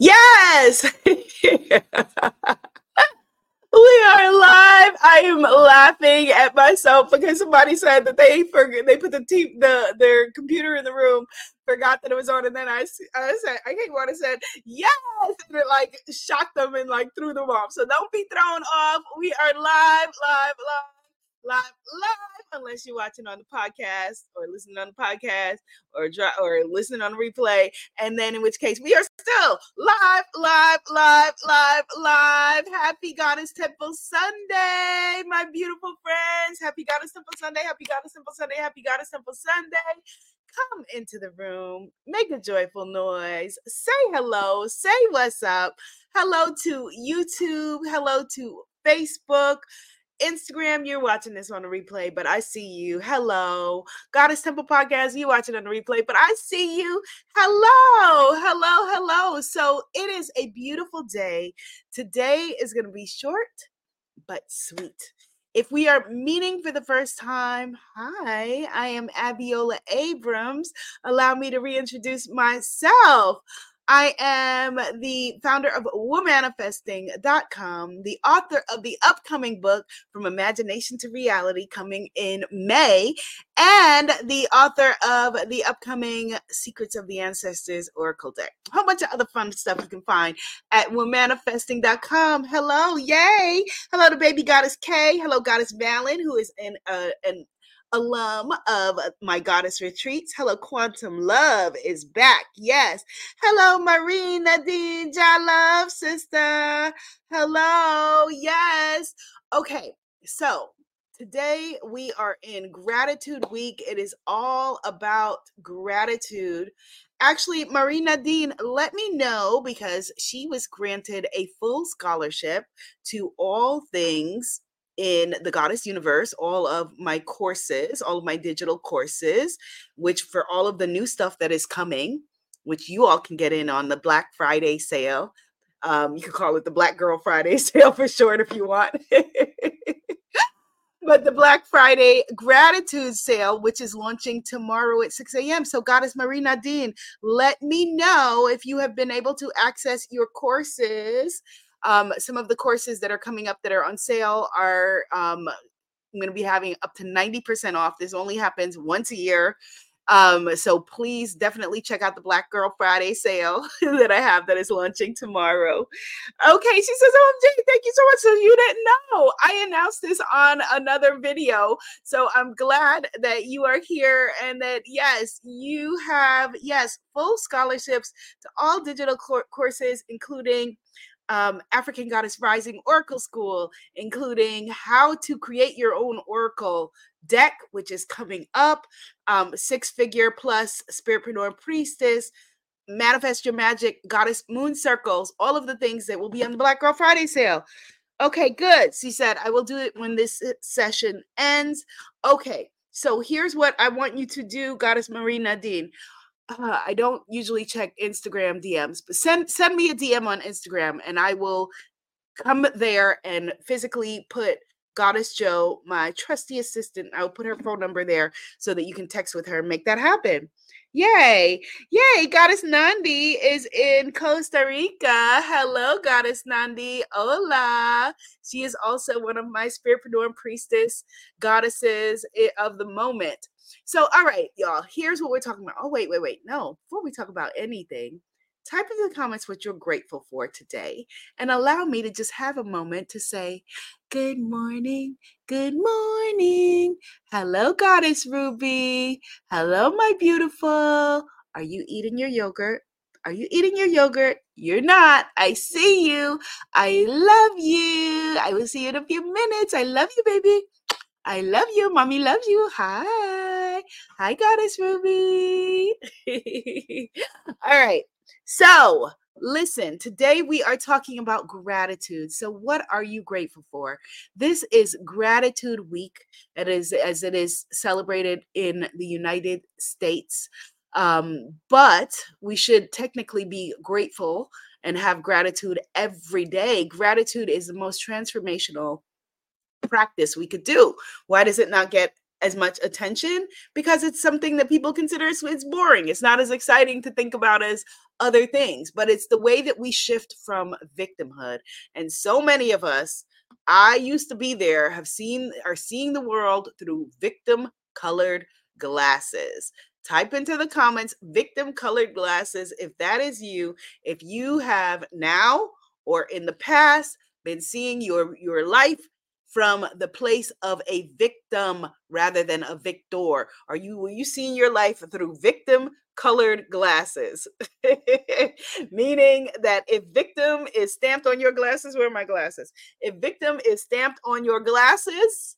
Yes. We are live. I am laughing at myself because somebody said that they forgot they put the te- the their computer in the room, forgot that it was on, and then I said I came on and said yes, and it like shocked them and like threw them off. So don't be thrown off. We are live, live, live live, live, unless you're watching on the podcast or listening on the podcast or dry, or listening on the replay. And then in which case we are still live, live, live, live, live. Happy Goddess Temple Sunday, my beautiful friends. Happy Goddess Temple Sunday. Happy Goddess Temple Sunday. Happy Goddess Temple Sunday. Come into the room, make a joyful noise, say hello, say what's up. Hello to YouTube, hello to Facebook, Instagram, you're watching this on the replay, but I see you. Hello. Goddess Temple Podcast, you watching on the replay, but I see you. Hello. Hello. Hello. So it is a beautiful day. Today is going to be short but sweet. If we are meeting for the first time, hi, I am Abiola Abrams. Allow me to reintroduce myself. I am the founder of womanifesting.com, the author of the upcoming book From Imagination to Reality coming in May, and the author of the upcoming Secrets of the Ancestors Oracle deck. A whole bunch of other fun stuff you can find at womanifesting.com. Hello, yay! Hello to baby goddess K. Hello, goddess Valen, who is in uh, an alum of my goddess retreats. Hello, Quantum Love is back. Yes. Hello, Marie Nadine Love, sister. Hello. Yes. Okay. So today we are in gratitude week. It is all about gratitude. Actually, Marie Nadine, let me know because she was granted a full scholarship to all things in the Goddess Universe, all of my courses, all of my digital courses, which for all of the new stuff that is coming, which you all can get in on the Black Friday sale. Um, you can call it the Black Girl Friday sale for short if you want. but the Black Friday gratitude sale, which is launching tomorrow at 6 a.m. So, Goddess Marie Nadine, let me know if you have been able to access your courses. Um, some of the courses that are coming up that are on sale are um, I'm going to be having up to 90% off. This only happens once a year. Um, so please definitely check out the Black Girl Friday sale that I have that is launching tomorrow. Okay, she says, OMG, thank you so much. So you didn't know. I announced this on another video. So I'm glad that you are here and that, yes, you have, yes, full scholarships to all digital courses, including um, African Goddess Rising Oracle School, including how to create your own Oracle deck, which is coming up, um, six figure plus Spiritpreneur Priestess, Manifest Your Magic, Goddess Moon Circles, all of the things that will be on the Black Girl Friday sale. Okay, good. She said, I will do it when this session ends. Okay, so here's what I want you to do, Goddess Marie Nadine uh, I don't usually check Instagram DMs, but send send me a DM on Instagram and I will come there and physically put Goddess Joe, my trusty assistant. I'll put her phone number there so that you can text with her and make that happen. Yay! Yay! Goddess Nandi is in Costa Rica. Hello, Goddess Nandi. Hola. She is also one of my spiritpreneur priestess goddesses eh, of the moment. So, all right, y'all, here's what we're talking about. Oh, wait, wait, wait. No, before we talk about anything, type in the comments what you're grateful for today and allow me to just have a moment to say, Good morning, good morning. Hello, Goddess Ruby. Hello, my beautiful. Are you eating your yogurt? Are you eating your yogurt? You're not. I see you. I love you. I will see you in a few minutes. I love you, baby. I love you. Mommy loves you. Hi. Hi, Goddess Ruby. All right. So, listen, today we are talking about gratitude. So, what are you grateful for? This is Gratitude Week, it is, as it is celebrated in the United States. Um, but we should technically be grateful and have gratitude every day. Gratitude is the most transformational practice we could do. Why does it not get as much attention because it's something that people consider it's, it's boring. It's not as exciting to think about as other things, but it's the way that we shift from victimhood. And so many of us, I used to be there, have seen are seeing the world through victim colored glasses. Type into the comments victim colored glasses if that is you. If you have now or in the past been seeing your your life from the place of a victim rather than a victor? Are you were you seeing your life through victim colored glasses? Meaning that if victim is stamped on your glasses, where are my glasses? If victim is stamped on your glasses,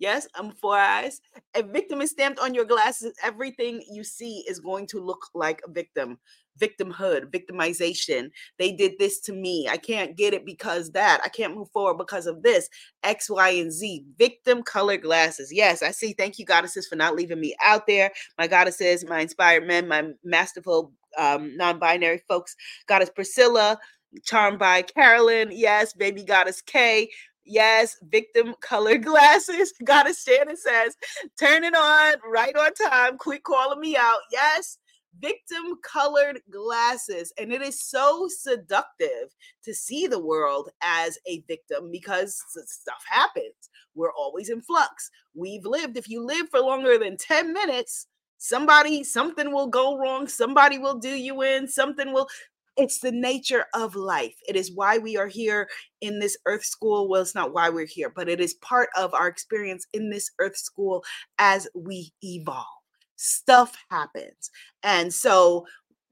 Yes, I'm four eyes. If victim is stamped on your glasses. Everything you see is going to look like a victim victimhood, victimization. They did this to me. I can't get it because that. I can't move forward because of this. X, Y, and Z. Victim color glasses. Yes, I see. Thank you, goddesses, for not leaving me out there. My goddesses, my inspired men, my masterful um, non-binary folks. Goddess Priscilla, charmed by Carolyn. Yes, baby goddess K. Yes, victim color glasses. Goddess Shannon says, turn it on right on time. Quit calling me out. Yes, victim colored glasses. And it is so seductive to see the world as a victim because stuff happens. We're always in flux. We've lived, if you live for longer than 10 minutes, somebody, something will go wrong. Somebody will do you in. Something will. It's the nature of life. It is why we are here in this earth school. Well, it's not why we're here, but it is part of our experience in this earth school as we evolve stuff happens. And so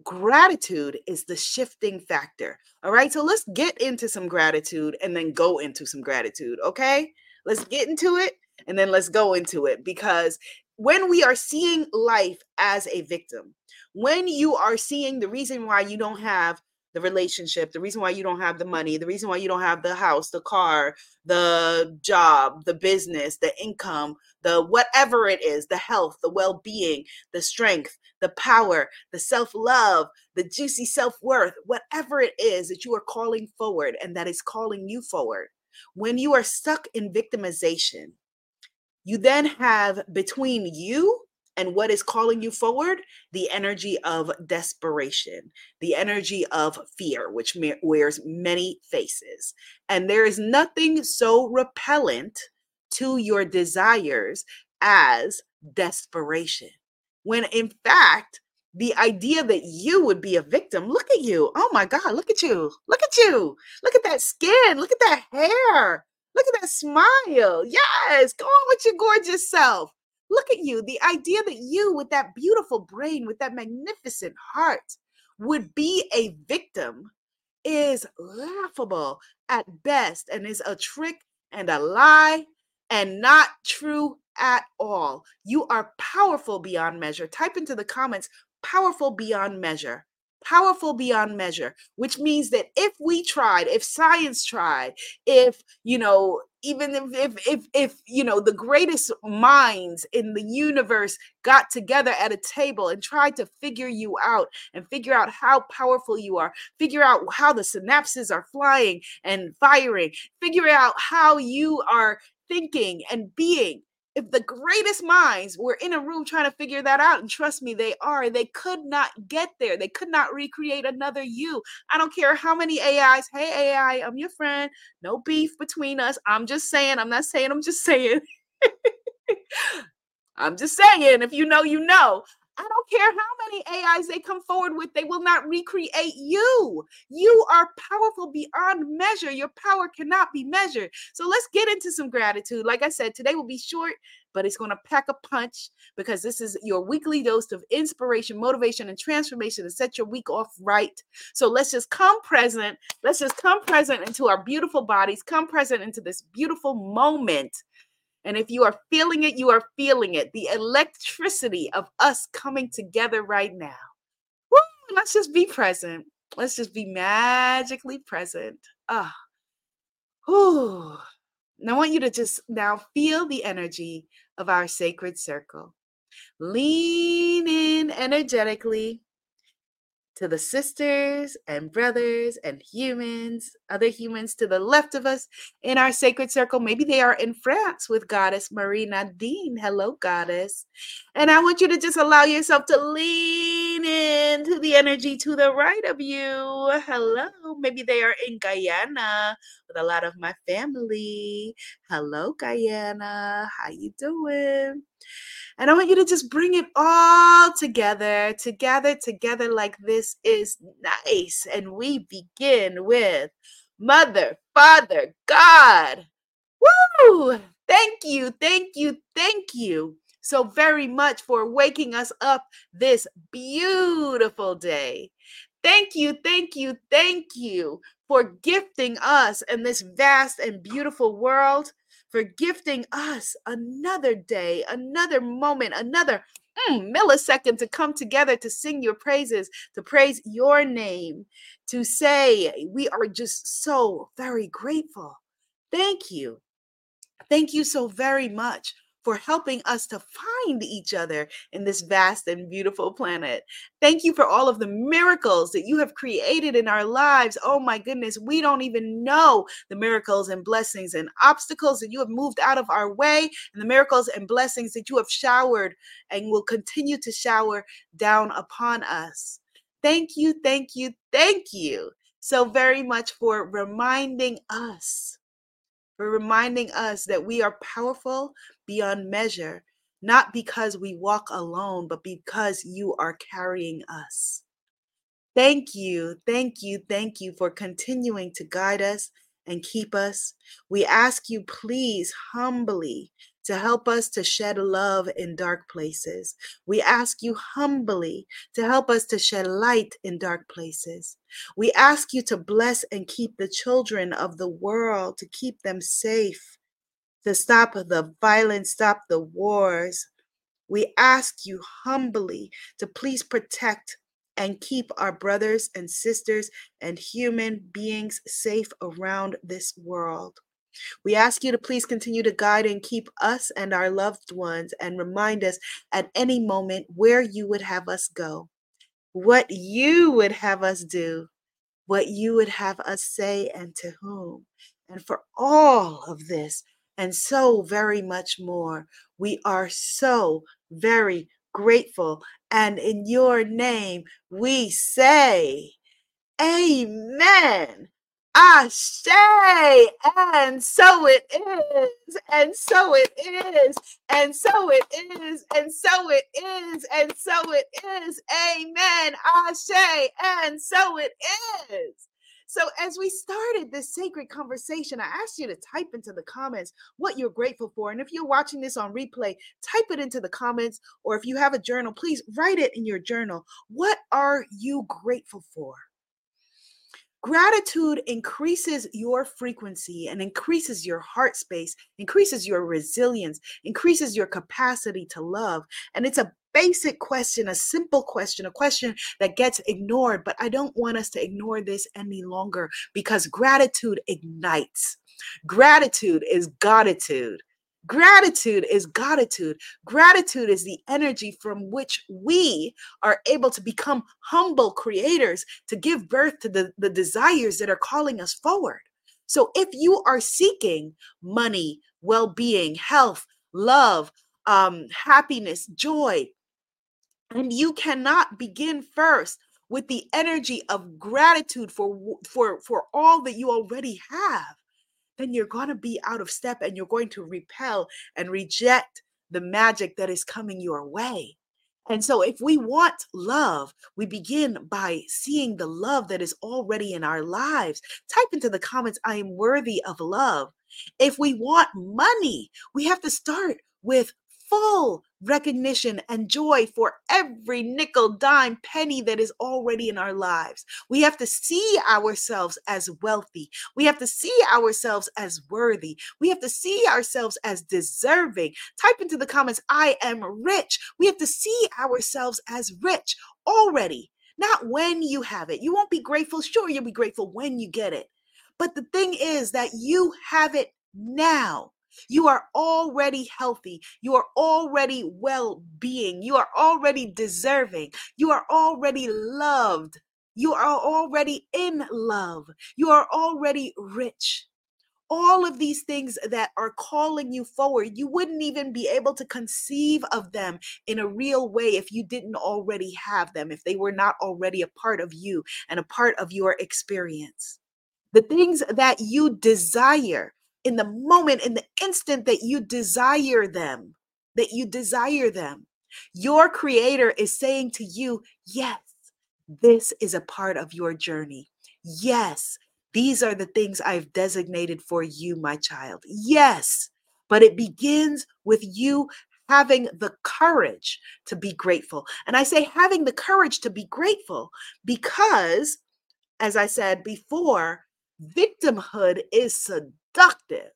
gratitude is the shifting factor. All right. So let's get into some gratitude and then go into some gratitude. Okay. Let's get into it and then let's go into it because when we are seeing life as a victim, when you are seeing the reason why you don't have the relationship, the reason why you don't have the money, the reason why you don't have the house, the car, the job, the business, the income, the whatever it is, the health, the well being, the strength, the power, the self love, the juicy self worth, whatever it is that you are calling forward and that is calling you forward. When you are stuck in victimization, you then have between you and what is calling you forward? The energy of desperation the energy of fear which wears many faces. And there is nothing so repellent to your desires as desperation. When in fact the idea that you would be a victim look at you. Oh my god look at you. Look at you. Look at that skin. Look at that hair. Look at that smile. Yes go on with your gorgeous self Look at you. The idea that you, with that beautiful brain, with that magnificent heart, would be a victim is laughable at best and is a trick and a lie and not true at all. You are powerful beyond measure. Type into the comments powerful beyond measure powerful beyond measure which means that if we tried if science tried if you know even if if if, if you know the greatest minds in the universe got together at a table and tried to figure you out and figure out how powerful you are figure out how the synapses are flying and firing figure out how you are thinking and being if the greatest minds were in a room trying to figure that out, and trust me, they are, they could not get there. They could not recreate another you. I don't care how many AIs. Hey, AI, I'm your friend. No beef between us. I'm just saying, I'm not saying, I'm just saying. I'm just saying, if you know, you know. I don't care how many AIs they come forward with, they will not recreate you. You are powerful beyond measure. Your power cannot be measured. So let's get into some gratitude. Like I said, today will be short, but it's going to pack a punch because this is your weekly dose of inspiration, motivation, and transformation to set your week off right. So let's just come present. Let's just come present into our beautiful bodies, come present into this beautiful moment and if you are feeling it, you are feeling it. The electricity of us coming together right now. Woo, let's just be present. Let's just be magically present. Ah. Whew. And I want you to just now feel the energy of our sacred circle. Lean in energetically. To the sisters and brothers and humans, other humans to the left of us in our sacred circle. Maybe they are in France with Goddess Marie Nadine. Hello, Goddess. And I want you to just allow yourself to lean into the energy to the right of you. Hello. Maybe they are in Guyana with a lot of my family. Hello, Guyana. How you doing? And I want you to just bring it all together, together, together like this is nice. And we begin with Mother, Father, God. Woo! Thank you, thank you, thank you so very much for waking us up this beautiful day. Thank you, thank you, thank you for gifting us in this vast and beautiful world for gifting us another day, another moment, another mm, millisecond to come together to sing your praises, to praise your name, to say we are just so very grateful. Thank you. Thank you so very much for helping us to find each other in this vast and beautiful planet. Thank you for all of the miracles that you have created in our lives. Oh my goodness, we don't even know the miracles and blessings and obstacles that you have moved out of our way, and the miracles and blessings that you have showered and will continue to shower down upon us. Thank you, thank you, thank you so very much for reminding us for reminding us that we are powerful beyond measure, not because we walk alone, but because you are carrying us. Thank you, thank you, thank you for continuing to guide us and keep us. We ask you, please, humbly, to help us to shed love in dark places. We ask you humbly to help us to shed light in dark places. We ask you to bless and keep the children of the world, to keep them safe, to stop the violence, stop the wars. We ask you humbly to please protect and keep our brothers and sisters and human beings safe around this world. We ask you to please continue to guide and keep us and our loved ones and remind us at any moment where you would have us go, what you would have us do, what you would have us say, and to whom. And for all of this and so very much more, we are so very grateful. And in your name, we say, Amen. Ashe, and so it is, and so it is, and so it is, and so it is, and so it is. Amen. Ashe, and so it is. So, as we started this sacred conversation, I asked you to type into the comments what you're grateful for. And if you're watching this on replay, type it into the comments. Or if you have a journal, please write it in your journal. What are you grateful for? Gratitude increases your frequency and increases your heart space, increases your resilience, increases your capacity to love. And it's a basic question, a simple question, a question that gets ignored. But I don't want us to ignore this any longer because gratitude ignites. Gratitude is gratitude. Gratitude is gratitude. Gratitude is the energy from which we are able to become humble creators to give birth to the, the desires that are calling us forward. So if you are seeking money, well being, health, love, um, happiness, joy, and you cannot begin first with the energy of gratitude for for for all that you already have then you're going to be out of step and you're going to repel and reject the magic that is coming your way. And so, if we want love, we begin by seeing the love that is already in our lives. Type into the comments, I am worthy of love. If we want money, we have to start with full recognition and joy for every nickel, dime, penny that is already in our lives. We have to see ourselves as wealthy. We have to see ourselves as worthy. We have to see ourselves as deserving. Type into the comments, I am rich. We have to see ourselves as rich already, not when you have it. You won't be grateful. Sure, you'll be grateful when you get it. But the thing is that you have it now. You are already healthy. You are already well being. You are already deserving. You are already loved. You are already in love. You are already rich all of these things that are calling you forward, you wouldn't even be able to conceive of them in a real way if you didn't already have them, if they were not already a part of you and a part of your experience. The things that you desire in the moment, in the instant that you desire them, that you desire them, your creator is saying to you, Yes, this is a part of your journey. Yes, these are the things I've designated for you, my child. Yes, but it begins with you having the courage to be grateful. And I say having the courage to be grateful because, as I said before, victimhood is seductive.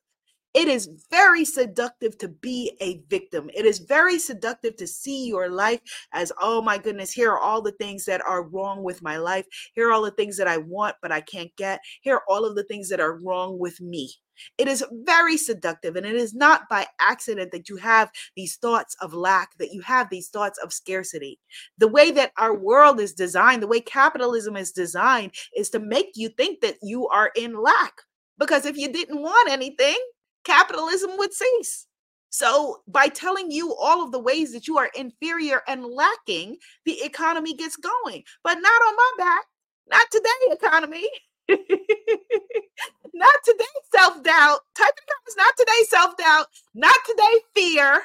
It is very seductive to be a victim. It is very seductive to see your life as, oh my goodness, here are all the things that are wrong with my life. Here are all the things that I want, but I can't get. Here are all of the things that are wrong with me. It is very seductive, and it is not by accident that you have these thoughts of lack, that you have these thoughts of scarcity. The way that our world is designed, the way capitalism is designed, is to make you think that you are in lack. Because if you didn't want anything, capitalism would cease. So, by telling you all of the ways that you are inferior and lacking, the economy gets going, but not on my back. Not today, economy. not today, self doubt. Type in comments, not today, self doubt. Not today, fear.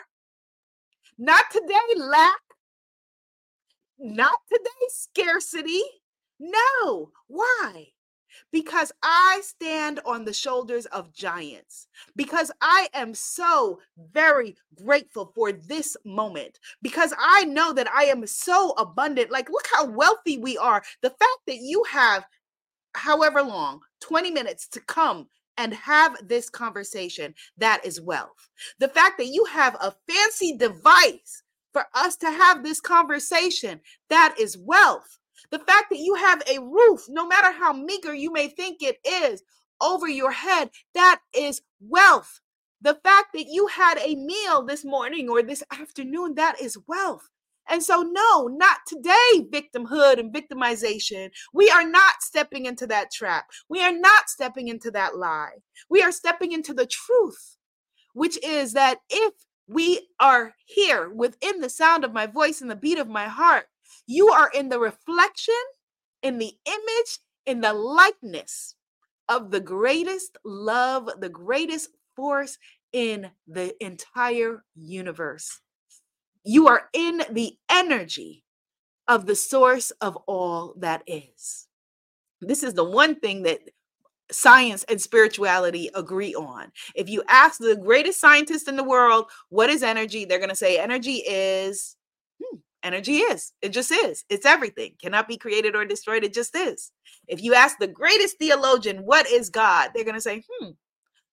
Not today, lack. Not today, scarcity. No. Why? because I stand on the shoulders of giants, because I am so very grateful for this moment, because I know that I am so abundant. Like, look how wealthy we are. The fact that you have however long 20 minutes to come and have this conversation that is wealth. The fact that you have a fancy device for us to have this conversation that is wealth. The fact that you have a roof, no matter how meager you may think it is, over your head, that is wealth. The fact that you had a meal this morning or this afternoon, that is wealth. And so, no, not today, victimhood and victimization. We are not stepping into that trap. We are not stepping into that lie. We are stepping into the truth, which is that if we are here within the sound of my voice and the beat of my heart, you are in the reflection, in the image, in the likeness of the greatest love, the greatest force in the entire universe. You are in the energy of the source of all that is. This is the one thing that science and spirituality agree on. If you ask the greatest scientist in the world, what is energy? They're going to say energy is Energy is. It just is. It's everything. Cannot be created or destroyed. It just is. If you ask the greatest theologian, what is God? They're going to say, hmm,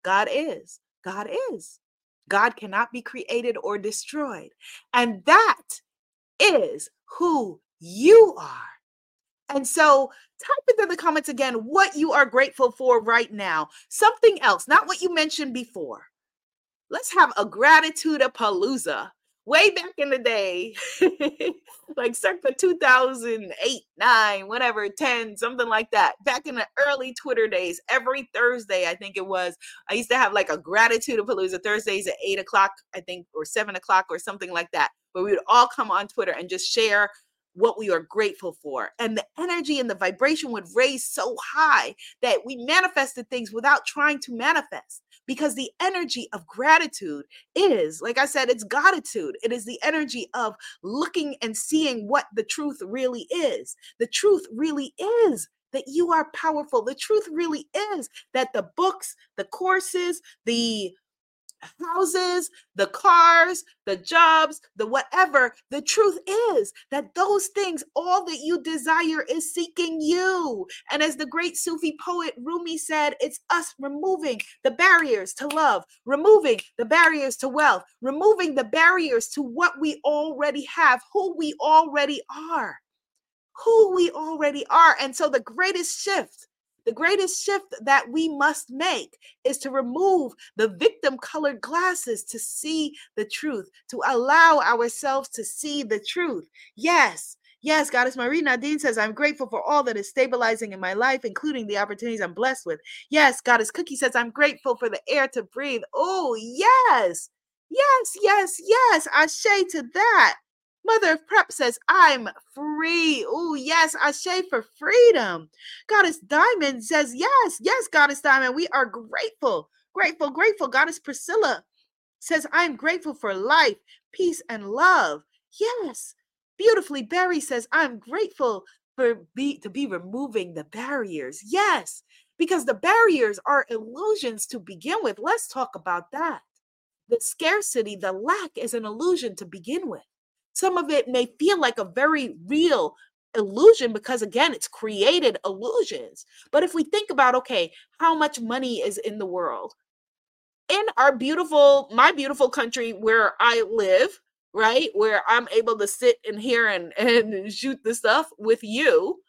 God is. God is. God cannot be created or destroyed. And that is who you are. And so type into the comments again what you are grateful for right now. Something else, not what you mentioned before. Let's have a gratitude palooza way back in the day, like circa 2008, 9, whatever, 10, something like that. Back in the early Twitter days, every Thursday, I think it was, I used to have like a gratitude of Palooza Thursdays at 8 o'clock, I think, or 7 o'clock or something like that, where we would all come on Twitter and just share what we are grateful for. And the energy and the vibration would raise so high that we manifested things without trying to manifest because the energy of gratitude is, like I said, it's gratitude. It is the energy of looking and seeing what the truth really is. The truth really is that you are powerful. The truth really is that the books, the courses, the houses, the cars, the jobs, the whatever. The truth is that those things, all that you desire is seeking you. And as the great Sufi poet Rumi said, it's us removing the barriers to love, removing the barriers to wealth, removing the barriers to what we already have, who we already are. Who we already are. And so the greatest shift the greatest shift that we must make is to remove the victim colored glasses to see the truth, to allow ourselves to see the truth. Yes, Yes, Goddess Marie Nadine says, I'm grateful for all that is stabilizing in my life, including the opportunities I'm blessed with. Yes, Goddess Cookie says, I'm grateful for the air to breathe. Oh, yes, yes, yes, yes. Ashe to that. Mother of Prep says, I'm free. Oh, yes, Ashe for freedom. Goddess Diamond says, Yes, yes, Goddess Diamond, we are grateful, grateful, grateful. Goddess Priscilla says, I'm grateful for life, peace, and love. Yes. Beautifully, Barry says, I'm grateful for be to be removing the barriers. Yes, because the barriers are illusions to begin with. Let's talk about that. The scarcity, the lack is an illusion to begin with. Some of it may feel like a very real illusion because again it's created illusions but if we think about okay how much money is in the world in our beautiful my beautiful country where i live right? Where I'm able to sit in here and, and shoot the stuff with you.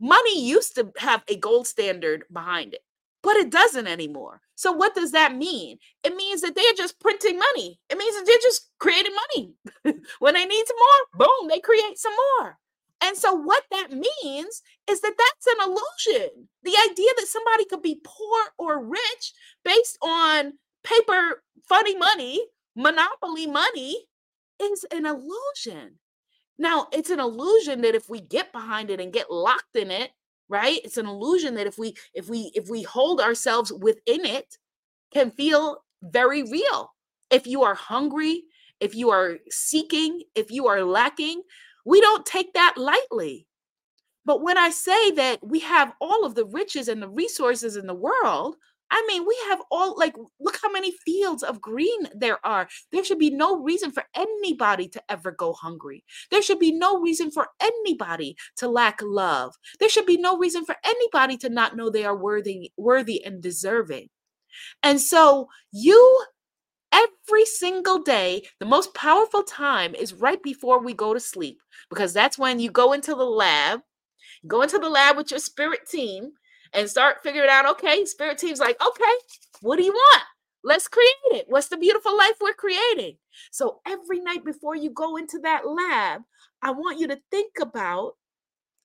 Money used to have a gold standard behind it, but it doesn't anymore. So, what does that mean? It means that they're just printing money. It means that they're just creating money. when they need some more, boom, they create some more. And so, what that means is that that's an illusion. The idea that somebody could be poor or rich based on paper, funny money, monopoly money, is an illusion. Now, it's an illusion that if we get behind it and get locked in it, right? It's an illusion that if we if we if we hold ourselves within it can feel very real. If you are hungry, if you are seeking, if you are lacking, we don't take that lightly. But when I say that we have all of the riches and the resources in the world, I mean, we have all like look how many fields of green there are. There should be no reason for anybody to ever go hungry. There should be no reason for anybody to lack love. There should be no reason for anybody to not know they are worthy worthy and deserving. And so you every single day, the most powerful time is right before we go to sleep because that's when you go into the lab, go into the lab with your spirit team and start figuring out okay, spirit team's like, okay, what do you want? Let's create it. What's the beautiful life we're creating? So every night before you go into that lab, I want you to think about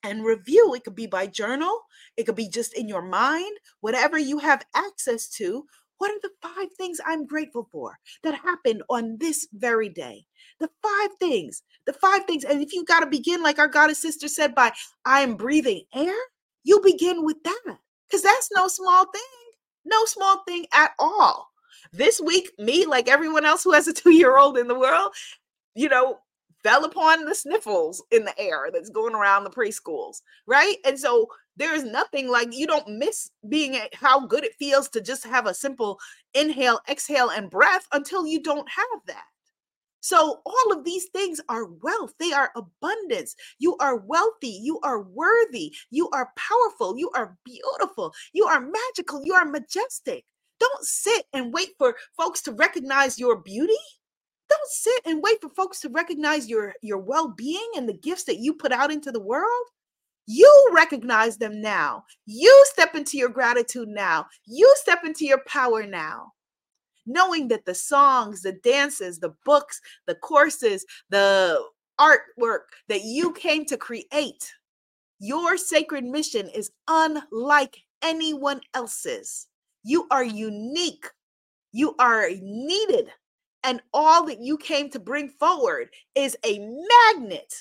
and review. It could be by journal, it could be just in your mind, whatever you have access to. What are the five things I'm grateful for that happened on this very day? The five things, the five things. And if you got to begin, like our goddess sister said, by I am breathing air, you begin with that because that's no small thing. No small thing at all. This week, me, like everyone else who has a two year old in the world, you know, fell upon the sniffles in the air that's going around the preschools, right? And so there is nothing like you don't miss being how good it feels to just have a simple inhale, exhale, and breath until you don't have that. So, all of these things are wealth. They are abundance. You are wealthy. You are worthy. You are powerful. You are beautiful. You are magical. You are majestic. Don't sit and wait for folks to recognize your beauty. Don't sit and wait for folks to recognize your, your well being and the gifts that you put out into the world. You recognize them now. You step into your gratitude now. You step into your power now knowing that the songs, the dances, the books, the courses, the artwork that you came to create, your sacred mission is unlike anyone else's. You are unique. You are needed. And all that you came to bring forward is a magnet,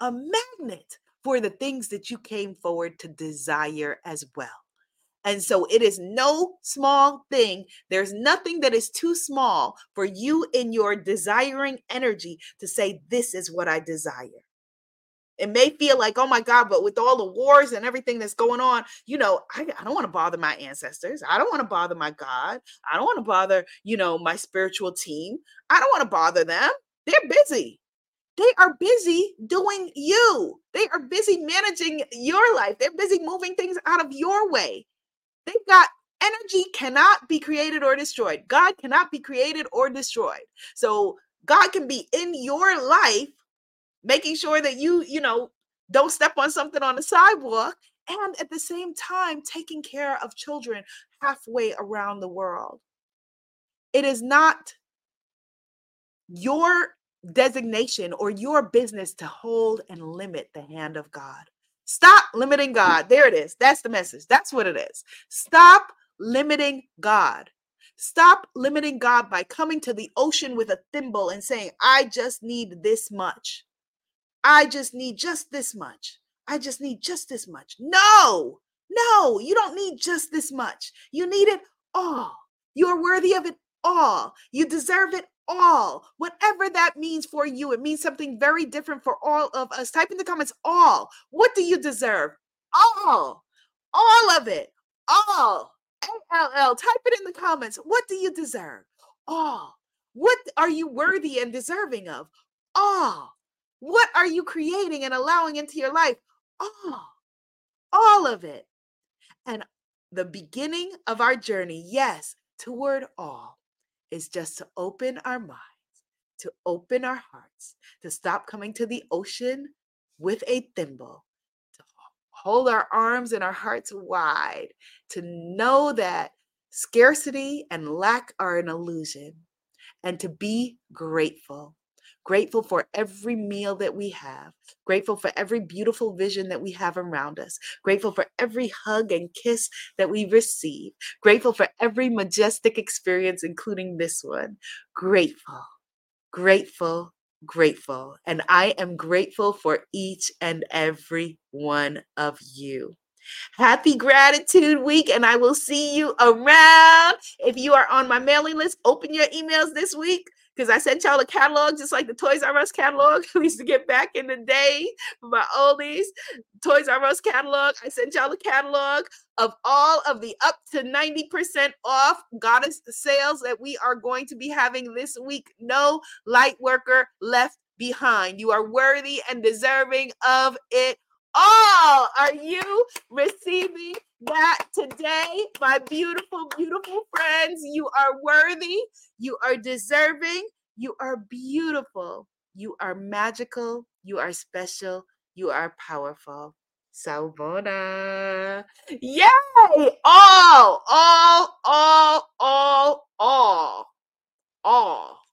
a magnet for the things that you came forward to desire as well. And so it is no small thing. There's nothing that is too small for you in your desiring energy to say, This is what I desire. It may feel like, oh my God, but with all the wars and everything that's going on, you know, I, I don't want to bother my ancestors. I don't want to bother my God. I don't want to bother, you know, my spiritual team. I don't want to bother them. They're busy. They are busy doing you. They are busy managing your life. They're busy moving things out of your way. They've got energy cannot be created or destroyed. God cannot be created or destroyed. So God can be in your life, making sure that you, you know, don't step on something on the sidewalk, and at the same time, taking care of children halfway around the world. It is not your designation or your business to hold and limit the hand of God. Stop limiting God. There it is. That's the message. That's what it is. Stop limiting God. Stop limiting God by coming to the ocean with a thimble and saying, I just need this much. I just need just this much. I just need just this much. No, no, you don't need just this much. You need it all. You are worthy of it all. You deserve it all. Whatever that means for you, it means something very different for all of us. Type in the comments all. What do you deserve? All. All of it. All. A-L-L. Type it in the comments. What do you deserve? All. What are you worthy and deserving of? All. What are you creating and allowing into your life? All. All of it. And the beginning of our journey, yes, toward all, is just to open our minds, to open our hearts, to stop coming to the ocean with a thimble, to hold our arms and our hearts wide, to know that scarcity and lack are an illusion, and to be grateful grateful for every meal that we have, grateful for every beautiful vision that we have around us, grateful for every hug and kiss that we receive, grateful for every majestic experience, including this one. Grateful, grateful, grateful. And I am grateful for each and every one of you. Happy Gratitude Week, and I will see you around. If you are on my mailing list, open your emails this week because I sent y'all a catalog just like the Toys R Us catalog. we used to get back in the day for my oldies. Toys R Us catalog. I sent y'all a catalog of all of the up to 90% off goddess sales that we are going to be having this week. No light worker left behind. You are worthy and deserving of it all. Are you receiving that today, my beautiful, beautiful friends? You are worthy, you are deserving, you are beautiful, you are magical, you are special, you are powerful. Salvona. Yay! All, all, all, all, all, all.